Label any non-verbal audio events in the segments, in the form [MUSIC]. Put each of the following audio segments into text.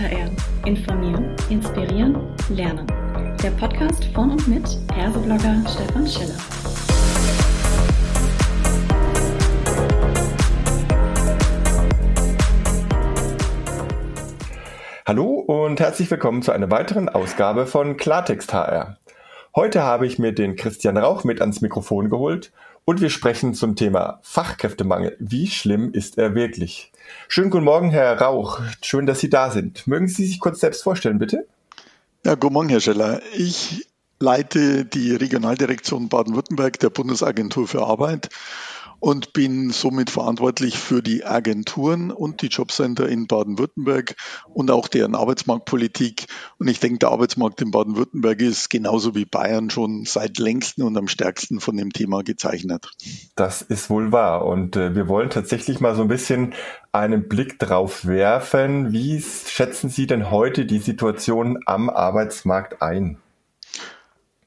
HR. Informieren, inspirieren, lernen. Der Podcast von und mit Herseblogger Stefan Schiller. Hallo und herzlich willkommen zu einer weiteren Ausgabe von Klartext HR. Heute habe ich mir den Christian Rauch mit ans Mikrofon geholt und wir sprechen zum Thema Fachkräftemangel. Wie schlimm ist er wirklich? Schönen guten Morgen, Herr Rauch. Schön, dass Sie da sind. Mögen Sie sich kurz selbst vorstellen, bitte? Ja, guten Morgen, Herr Scheller. Ich leite die Regionaldirektion Baden-Württemberg der Bundesagentur für Arbeit und bin somit verantwortlich für die Agenturen und die Jobcenter in Baden-Württemberg und auch deren Arbeitsmarktpolitik. Und ich denke, der Arbeitsmarkt in Baden-Württemberg ist genauso wie Bayern schon seit längsten und am stärksten von dem Thema gezeichnet. Das ist wohl wahr. Und äh, wir wollen tatsächlich mal so ein bisschen einen Blick drauf werfen. Wie schätzen Sie denn heute die Situation am Arbeitsmarkt ein?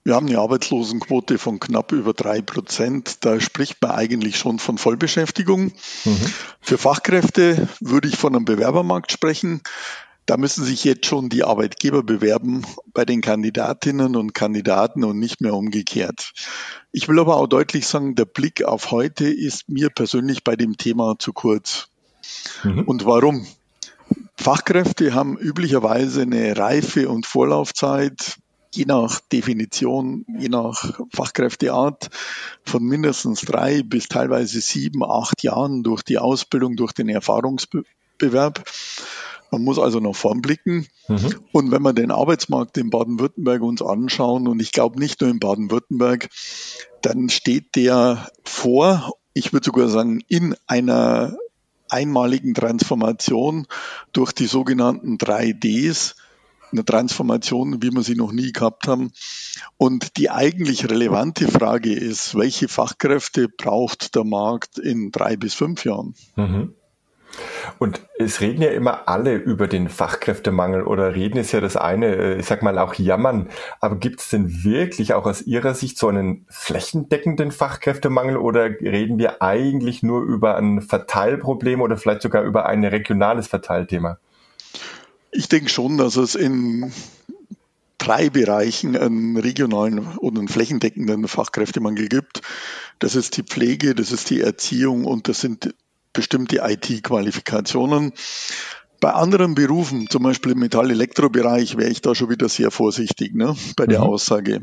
Wir haben eine Arbeitslosenquote von knapp über drei Prozent. Da spricht man eigentlich schon von Vollbeschäftigung. Mhm. Für Fachkräfte würde ich von einem Bewerbermarkt sprechen. Da müssen sich jetzt schon die Arbeitgeber bewerben bei den Kandidatinnen und Kandidaten und nicht mehr umgekehrt. Ich will aber auch deutlich sagen, der Blick auf heute ist mir persönlich bei dem Thema zu kurz. Mhm. Und warum? Fachkräfte haben üblicherweise eine Reife und Vorlaufzeit je nach Definition, je nach Fachkräfteart von mindestens drei bis teilweise sieben, acht Jahren durch die Ausbildung, durch den Erfahrungsbewerb. Man muss also nach vorn blicken. Mhm. Und wenn wir den Arbeitsmarkt in Baden-Württemberg uns anschauen, und ich glaube nicht nur in Baden-Württemberg, dann steht der vor, ich würde sogar sagen, in einer einmaligen Transformation durch die sogenannten 3Ds, eine Transformation, wie wir sie noch nie gehabt haben. Und die eigentlich relevante Frage ist, welche Fachkräfte braucht der Markt in drei bis fünf Jahren? Mhm. Und es reden ja immer alle über den Fachkräftemangel oder reden ist ja das eine, äh, ich sag mal auch jammern. Aber gibt es denn wirklich auch aus Ihrer Sicht so einen flächendeckenden Fachkräftemangel oder reden wir eigentlich nur über ein Verteilproblem oder vielleicht sogar über ein regionales Verteilthema? Ich denke schon, dass es in drei Bereichen einen regionalen oder einen flächendeckenden Fachkräftemangel gibt. Das ist die Pflege, das ist die Erziehung und das sind bestimmte IT-Qualifikationen. Bei anderen Berufen, zum Beispiel im Metall-Elektrobereich, wäre ich da schon wieder sehr vorsichtig ne, bei der mhm. Aussage.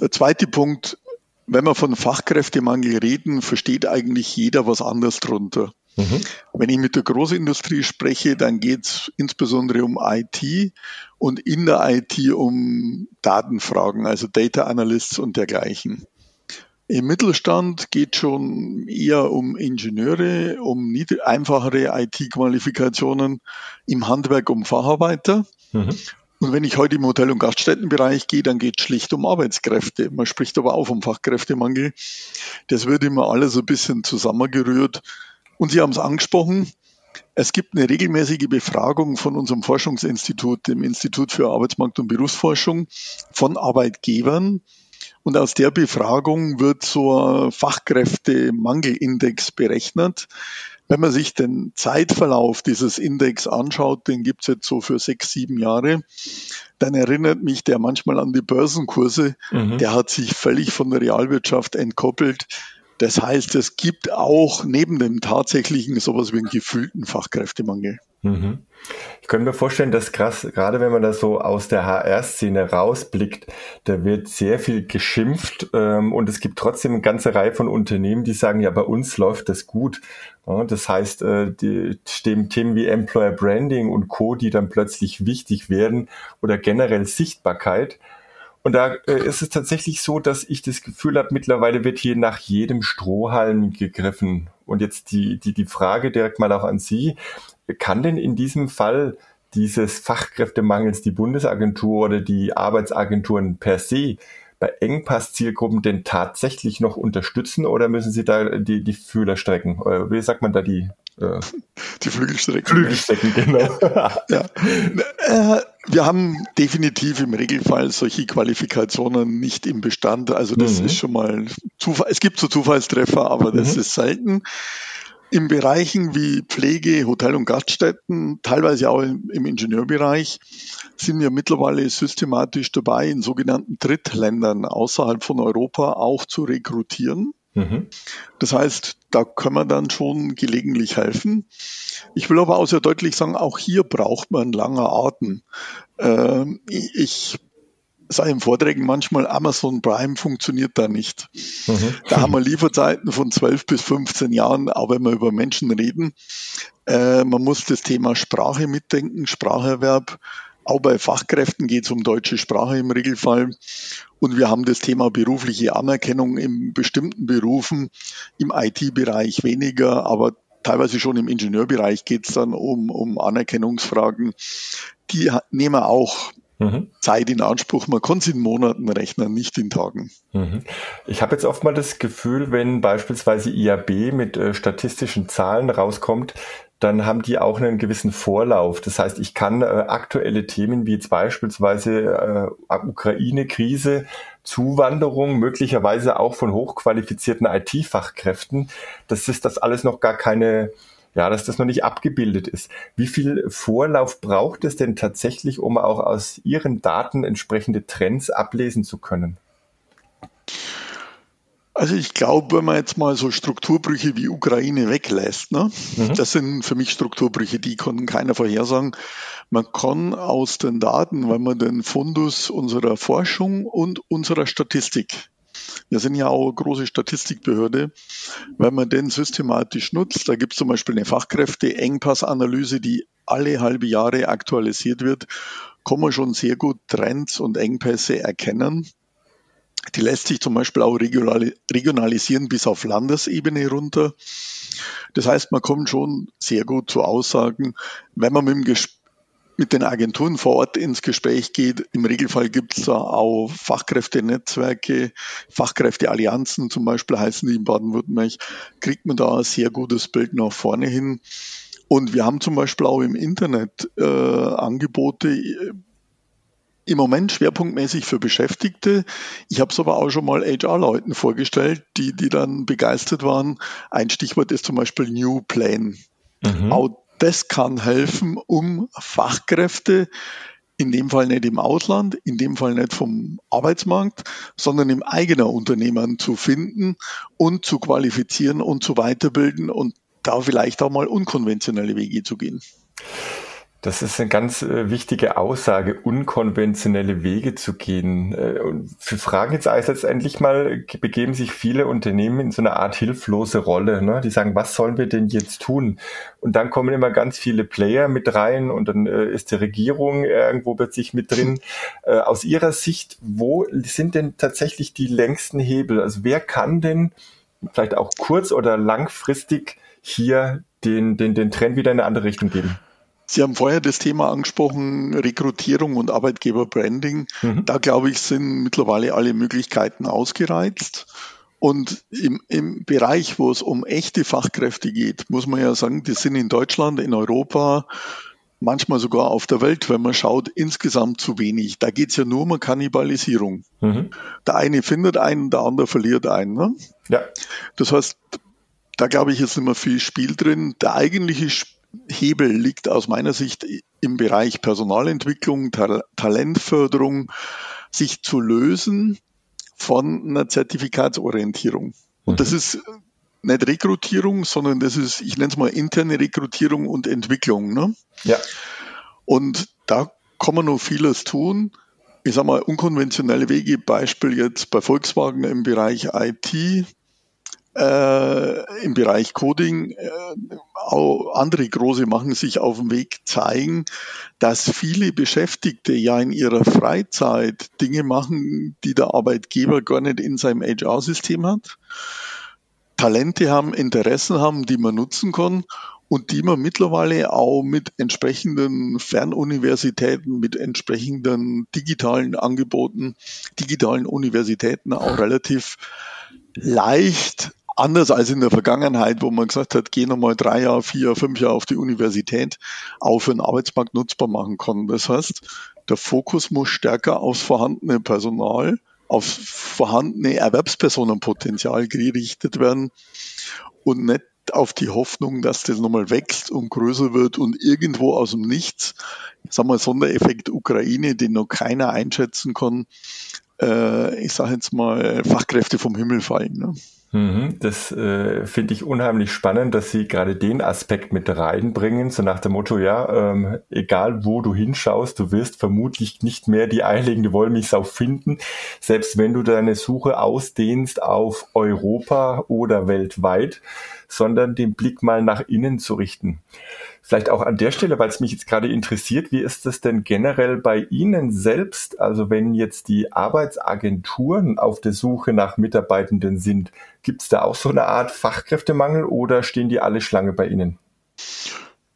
Der zweite Punkt, wenn wir von Fachkräftemangel reden, versteht eigentlich jeder was anderes drunter. Mhm. Wenn ich mit der Großindustrie spreche, dann geht es insbesondere um IT und in der IT um Datenfragen, also Data Analysts und dergleichen. Im Mittelstand geht schon eher um Ingenieure, um einfachere IT-Qualifikationen, im Handwerk um Facharbeiter. Mhm. Und wenn ich heute im Hotel- und Gaststättenbereich gehe, dann geht es schlicht um Arbeitskräfte. Man spricht aber auch vom Fachkräftemangel. Das wird immer alles ein bisschen zusammengerührt. Und Sie haben es angesprochen, es gibt eine regelmäßige Befragung von unserem Forschungsinstitut, dem Institut für Arbeitsmarkt und Berufsforschung, von Arbeitgebern. Und aus der Befragung wird so ein Fachkräftemangelindex berechnet. Wenn man sich den Zeitverlauf dieses Index anschaut, den gibt es jetzt so für sechs, sieben Jahre, dann erinnert mich der manchmal an die Börsenkurse. Mhm. Der hat sich völlig von der Realwirtschaft entkoppelt. Das heißt, es gibt auch neben dem tatsächlichen sowas wie einen gefühlten Fachkräftemangel. Mhm. Ich könnte mir vorstellen, dass krass, gerade wenn man da so aus der HR-Szene rausblickt, da wird sehr viel geschimpft ähm, und es gibt trotzdem eine ganze Reihe von Unternehmen, die sagen, ja, bei uns läuft das gut. Ja, das heißt, äh, die stehen Themen wie Employer Branding und Co., die dann plötzlich wichtig werden oder generell Sichtbarkeit. Und da äh, ist es tatsächlich so, dass ich das Gefühl habe, mittlerweile wird hier nach jedem Strohhalm gegriffen. Und jetzt die, die, die Frage direkt mal auch an Sie. Kann denn in diesem Fall dieses Fachkräftemangels die Bundesagentur oder die Arbeitsagenturen per se bei Engpass-Zielgruppen denn tatsächlich noch unterstützen oder müssen Sie da die, die Fühler strecken? Wie sagt man da die die Flügelstrecken. Flügelstrecken, genau. ja. [LAUGHS] Äh, wir haben definitiv im Regelfall solche Qualifikationen nicht im Bestand. Also das mhm. ist schon mal Zufall. Es gibt so Zufallstreffer, aber das mhm. ist selten. in Bereichen wie Pflege, Hotel- und Gaststätten, teilweise auch im Ingenieurbereich, sind wir mittlerweile systematisch dabei, in sogenannten Drittländern außerhalb von Europa auch zu rekrutieren. Mhm. Das heißt, da können wir dann schon gelegentlich helfen. Ich will aber auch sehr deutlich sagen, auch hier braucht man lange Arten. Ähm, ich sage im Vorträgen manchmal, Amazon Prime funktioniert da nicht. Mhm. Da haben wir Lieferzeiten von 12 bis 15 Jahren, auch wenn wir über Menschen reden. Äh, man muss das Thema Sprache mitdenken, Spracherwerb. Auch bei Fachkräften geht es um deutsche Sprache im Regelfall. Und wir haben das Thema berufliche Anerkennung in bestimmten Berufen, im IT-Bereich weniger, aber teilweise schon im Ingenieurbereich geht es dann um, um Anerkennungsfragen. Die nehmen wir auch mhm. Zeit in Anspruch. Man kann es in Monaten rechnen, nicht in Tagen. Mhm. Ich habe jetzt oft mal das Gefühl, wenn beispielsweise IAB mit äh, statistischen Zahlen rauskommt, dann haben die auch einen gewissen Vorlauf. Das heißt, ich kann äh, aktuelle Themen wie jetzt beispielsweise äh, Ukraine-Krise, Zuwanderung, möglicherweise auch von hochqualifizierten IT-Fachkräften, das ist das alles noch gar keine ja, dass das noch nicht abgebildet ist. Wie viel Vorlauf braucht es denn tatsächlich, um auch aus Ihren Daten entsprechende Trends ablesen zu können? Also ich glaube, wenn man jetzt mal so Strukturbrüche wie Ukraine weglässt, ne, mhm. das sind für mich Strukturbrüche, die kann keiner vorhersagen. Man kann aus den Daten, wenn man den Fundus unserer Forschung und unserer Statistik wir sind ja auch eine große Statistikbehörde. Wenn man den systematisch nutzt, da gibt es zum Beispiel eine Fachkräfte-Engpassanalyse, die alle halbe Jahre aktualisiert wird, kann man schon sehr gut Trends und Engpässe erkennen. Die lässt sich zum Beispiel auch regionalisieren bis auf Landesebene runter. Das heißt, man kommt schon sehr gut zu Aussagen, wenn man mit dem mit den Agenturen vor Ort ins Gespräch geht. Im Regelfall gibt es da auch Fachkräftenetzwerke, Fachkräfteallianzen zum Beispiel heißen die in Baden-Württemberg, kriegt man da ein sehr gutes Bild nach vorne hin. Und wir haben zum Beispiel auch im Internet äh, Angebote, äh, im Moment schwerpunktmäßig für Beschäftigte. Ich habe es aber auch schon mal HR-Leuten vorgestellt, die, die dann begeistert waren. Ein Stichwort ist zum Beispiel New Plan. Mhm. Auch das kann helfen, um Fachkräfte in dem Fall nicht im Ausland, in dem Fall nicht vom Arbeitsmarkt, sondern im eigenen Unternehmen zu finden und zu qualifizieren und zu weiterbilden und da vielleicht auch mal unkonventionelle Wege zu gehen. Das ist eine ganz äh, wichtige Aussage, unkonventionelle Wege zu gehen. Äh, und wir fragen jetzt also letztendlich mal, begeben sich viele Unternehmen in so eine Art hilflose Rolle. Ne? Die sagen, was sollen wir denn jetzt tun? Und dann kommen immer ganz viele Player mit rein und dann äh, ist die Regierung irgendwo plötzlich mit drin. [LAUGHS] Äh, aus Ihrer Sicht, wo sind denn tatsächlich die längsten Hebel? Also wer kann denn vielleicht auch kurz- oder langfristig hier den, den, den Trend wieder in eine andere Richtung geben? Sie haben vorher das Thema angesprochen, Rekrutierung und Arbeitgeberbranding. Mhm. Da glaube ich, sind mittlerweile alle Möglichkeiten ausgereizt. Und im, im Bereich, wo es um echte Fachkräfte geht, muss man ja sagen, die sind in Deutschland, in Europa, manchmal sogar auf der Welt, wenn man schaut, insgesamt zu wenig. Da geht es ja nur um Kannibalisierung. Mhm. Der eine findet einen, der andere verliert einen. Ne? Ja. Das heißt, da glaube ich, ist immer viel Spiel drin. Der eigentliche Hebel liegt aus meiner Sicht im Bereich Personalentwicklung, Ta Talentförderung, sich zu lösen von einer Zertifikatsorientierung. Und das mhm. ist nicht Rekrutierung, sondern das ist, ich nenne es mal interne Rekrutierung und Entwicklung. Ne? Ja. Und da kann man noch vieles tun. Ich sage mal, unkonventionelle Wege, Beispiel jetzt bei Volkswagen im Bereich IT, äh, im Bereich Coding, äh, auch andere große machen sich auf den Weg zeigen, dass viele Beschäftigte ja in ihrer Freizeit Dinge machen, die der Arbeitgeber gar nicht in seinem HR-System hat. Talente haben, Interessen haben, die man nutzen kann und die man mittlerweile auch mit entsprechenden Fernuniversitäten, mit entsprechenden digitalen Angeboten, digitalen Universitäten auch relativ leicht anders als in der Vergangenheit, wo man gesagt hat, geh nochmal drei Jahre, vier, fünf Jahre auf die Universität, auch für den Arbeitsmarkt nutzbar machen kann. Das heißt, der Fokus muss stärker aufs vorhandene Personal, aufs vorhandene Erwerbspersonenpotenzial gerichtet werden und nicht auf die Hoffnung, dass das nochmal wächst und größer wird und irgendwo aus dem Nichts, sagen wir Sondereffekt Ukraine, den noch keiner einschätzen kann, äh, ich sage jetzt mal, Fachkräfte vom Himmel fallen. Ne? Mhm, das äh, finde ich unheimlich spannend, dass Sie gerade den Aspekt mit reinbringen, so nach dem Motto, ja, ähm, egal wo du hinschaust, du wirst vermutlich nicht mehr die eierlegende Wollmilchsau finden, selbst wenn du deine Suche ausdehnst auf Europa oder weltweit, sondern den Blick mal nach innen zu richten. Vielleicht auch an der Stelle, weil es mich jetzt gerade interessiert, wie ist das denn generell bei Ihnen selbst? Also wenn jetzt die Arbeitsagenturen auf der Suche nach Mitarbeitenden sind, gibt es da auch so eine Art Fachkräftemangel oder stehen die alle Schlange bei Ihnen?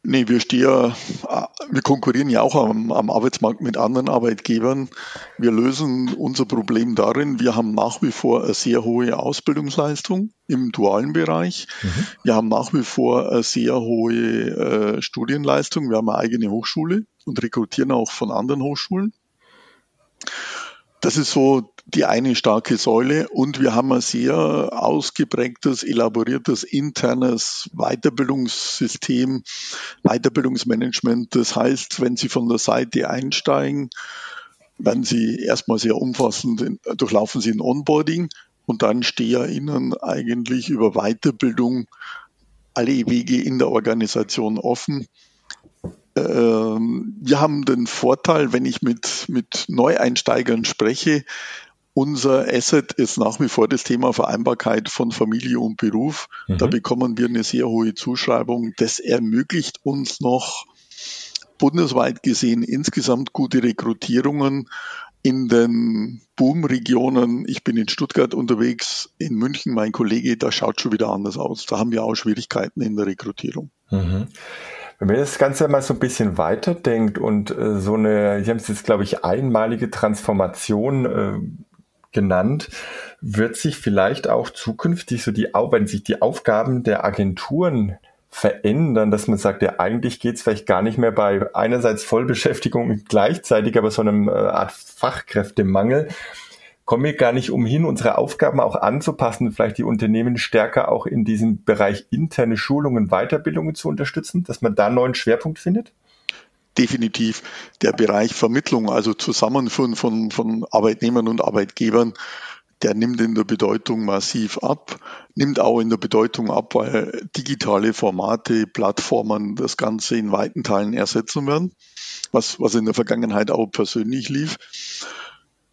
Nee, wir stehen, wir konkurrieren ja auch am, am, Arbeitsmarkt mit anderen Arbeitgebern. Wir lösen unser Problem darin, wir haben nach wie vor eine sehr hohe Ausbildungsleistung im dualen Bereich. Mhm. Wir haben nach wie vor eine sehr hohe äh, Studienleistung. Wir haben eine eigene Hochschule und rekrutieren auch von anderen Hochschulen. Das ist so die eine starke Säule und wir haben ein sehr ausgeprägtes, elaboriertes internes Weiterbildungssystem, Weiterbildungsmanagement. Das heißt, wenn Sie von der Seite einsteigen, werden Sie erstmal sehr umfassend, durchlaufen Sie ein Onboarding und dann stehe Ihnen eigentlich über Weiterbildung alle Wege in der Organisation offen. Ähm, wir haben den Vorteil, wenn ich mit, mit Neueinsteigern spreche, unser Asset ist nach wie vor das Thema Vereinbarkeit von Familie und Beruf. Mhm. Da bekommen wir eine sehr hohe Zuschreibung. Das ermöglicht uns noch bundesweit gesehen insgesamt gute Rekrutierungen in den Boomregionen. Ich bin in Stuttgart unterwegs, in München mein Kollege, da schaut schon wieder anders aus. Da haben wir auch Schwierigkeiten in der Rekrutierung. Mhm. Wenn man das Ganze mal so ein bisschen weiterdenkt und äh, so eine, Sie haben es jetzt, glaube ich, einmalige Transformation äh, genannt, wird sich vielleicht auch zukünftig so die, wenn sich die Aufgaben der Agenturen verändern, dass man sagt, ja, eigentlich geht es vielleicht gar nicht mehr bei einerseits Vollbeschäftigung gleichzeitig, aber so einem äh, Art Fachkräftemangel, kommen wir gar nicht umhin, unsere Aufgaben auch anzupassen, vielleicht die Unternehmen stärker auch in diesem Bereich interne Schulungen, Weiterbildungen zu unterstützen, dass man da einen neuen Schwerpunkt findet? Definitiv der Bereich Vermittlung, also Zusammenführen von, von Arbeitnehmern und Arbeitgebern, der nimmt in der Bedeutung massiv ab, nimmt auch in der Bedeutung ab, weil digitale Formate, Plattformen das Ganze in weiten Teilen ersetzen werden, was, was in der Vergangenheit auch persönlich lief.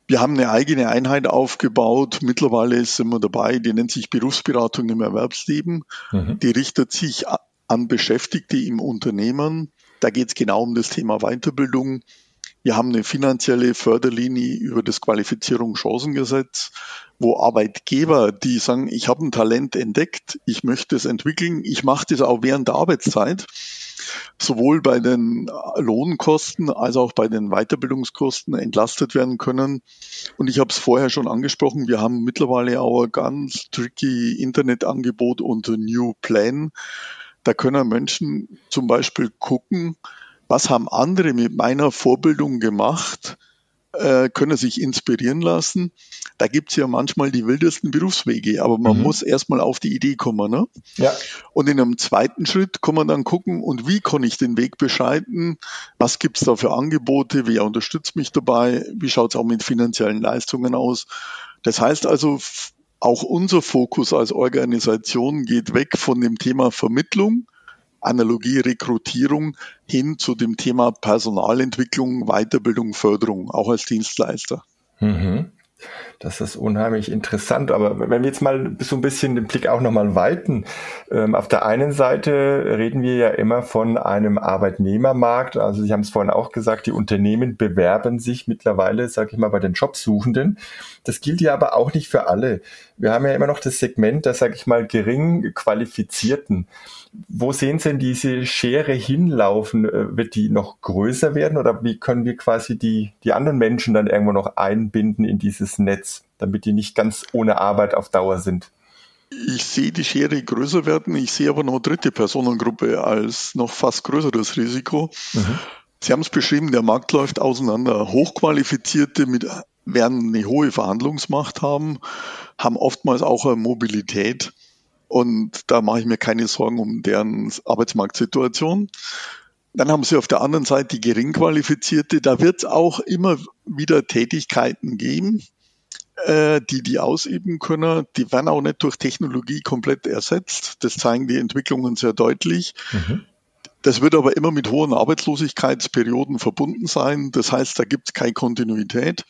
Wir haben eine eigene Einheit aufgebaut. Mittlerweile sind wir dabei, die nennt sich Berufsberatung im Erwerbsleben. Mhm. Die richtet sich an Beschäftigte im Unternehmen. Da geht es genau um das Thema Weiterbildung. Wir haben eine finanzielle Förderlinie über das Qualifizierungschancengesetz, wo Arbeitgeber, die sagen, ich habe ein Talent entdeckt, ich möchte es entwickeln, ich mache das auch während der Arbeitszeit, sowohl bei den Lohnkosten als auch bei den Weiterbildungskosten entlastet werden können. Und ich habe es vorher schon angesprochen, wir haben mittlerweile auch ein ganz tricky Internetangebot unter New Plan. Da können Menschen zum Beispiel gucken, was haben andere mit meiner Vorbildung gemacht, äh, können sich inspirieren lassen. Da gibt's ja manchmal die wildesten Berufswege, aber man mhm. muss erstmal auf die Idee kommen. Ne? Ja. Und in einem zweiten Schritt kann man dann gucken, und wie kann ich den Weg beschreiten? Was gibt's da für Angebote? Wer unterstützt mich dabei? Wie schaut's auch mit finanziellen Leistungen aus? Das heißt also, auch unser Fokus als Organisation geht weg von dem Thema Vermittlung Analogie Rekrutierung hin zu dem Thema Personalentwicklung, Weiterbildung, Förderung, auch als Dienstleister. Mhm. Das ist unheimlich interessant. Aber wenn wir jetzt mal so ein bisschen den Blick auch nochmal weiten, ähm, auf der einen Seite reden wir ja immer von einem Arbeitnehmermarkt. Also Sie haben es vorhin auch gesagt, die Unternehmen bewerben sich mittlerweile, sage ich mal, bei den Jobsuchenden. Das gilt ja aber auch nicht für alle. Wir haben ja immer noch das Segment der, sage ich mal, gering qualifizierten wo sehen Sie denn diese Schere hinlaufen? Äh, wird die noch größer werden oder wie können wir quasi die, die anderen Menschen dann irgendwo noch einbinden in dieses Netz, damit die nicht ganz ohne Arbeit auf Dauer sind? Ich sehe die Schere größer werden. Ich sehe aber noch eine dritte Personengruppe als noch fast größeres Risiko. Mhm. Sie haben es beschrieben, der Markt läuft auseinander. Hochqualifizierte mit, werden eine hohe Verhandlungsmacht haben, haben oftmals auch eine Mobilität Und da mache ich mir keine Sorgen um deren Arbeitsmarktsituation. Dann haben Sie auf der anderen Seite die Geringqualifizierte. Da wird es auch immer wieder Tätigkeiten geben, die die ausüben können. Die werden auch nicht durch Technologie komplett ersetzt. Das zeigen die Entwicklungen sehr deutlich. Mhm. Das wird aber immer mit hohen Arbeitslosigkeitsperioden verbunden sein. Das heißt, da gibt es keine Kontinuität.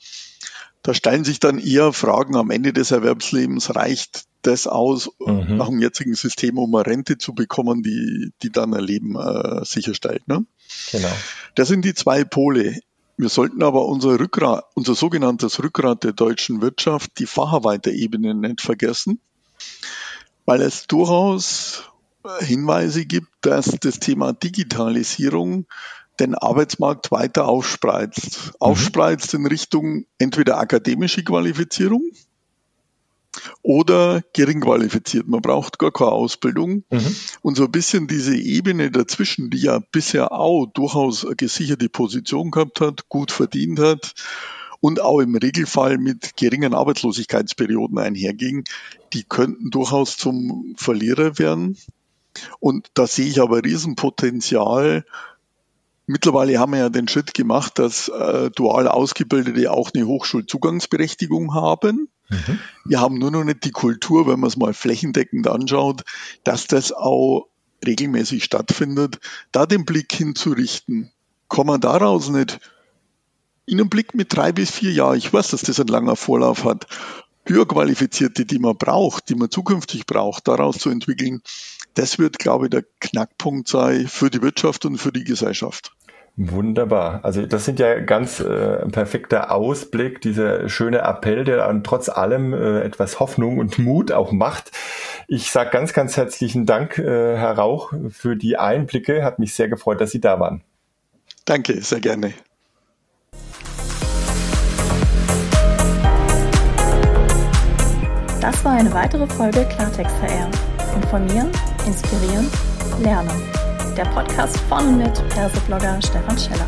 Da stellen sich dann eher Fragen am Ende des Erwerbslebens, reicht das aus mhm. nach dem jetzigen System, um eine Rente zu bekommen, die, die dann ein Leben äh, sicherstellt. Ne? Genau. Das sind die zwei Pole. Wir sollten aber unser Rückgrat, unser sogenanntes Rückgrat der deutschen Wirtschaft, die Facharbeiterebene nicht vergessen, weil es durchaus Hinweise gibt, dass das Thema Digitalisierung den Arbeitsmarkt weiter aufspreizt. Mhm. Aufspreizt in Richtung entweder akademische Qualifizierung oder gering qualifiziert. Man braucht gar keine Ausbildung. Mhm. Und so ein bisschen diese Ebene dazwischen, die ja bisher auch durchaus eine gesicherte Position gehabt hat, gut verdient hat und auch im Regelfall mit geringen Arbeitslosigkeitsperioden einherging, die könnten durchaus zum Verlierer werden. Und da sehe ich aber Riesenpotenzial, Mittlerweile haben wir ja den Schritt gemacht, dass äh, dual Ausgebildete auch eine Hochschulzugangsberechtigung haben. Mhm. Wir haben nur noch nicht die Kultur, wenn man es mal flächendeckend anschaut, dass das auch regelmäßig stattfindet, da den Blick hinzurichten. Kann man daraus nicht in einem Blick mit drei bis vier Jahren, ich weiß, dass das ein langer Vorlauf hat, Höherqualifizierte, die man braucht, die man zukünftig braucht, daraus zu entwickeln, das wird, glaube ich, der Knackpunkt sein für die Wirtschaft und für die Gesellschaft. Wunderbar. Also das sind ja ganz äh, perfekter Ausblick, dieser schöne Appell, der dann trotz allem äh, etwas Hoffnung und Mut auch macht. Ich sage ganz, ganz herzlichen Dank, äh, Herr Rauch, für die Einblicke. Hat mich sehr gefreut, dass Sie da waren. Danke, sehr gerne. Das war eine weitere Folge Klartext HR. Informieren, inspirieren, lernen. Der Podcast von mit Perseblogger Stefan Scheller.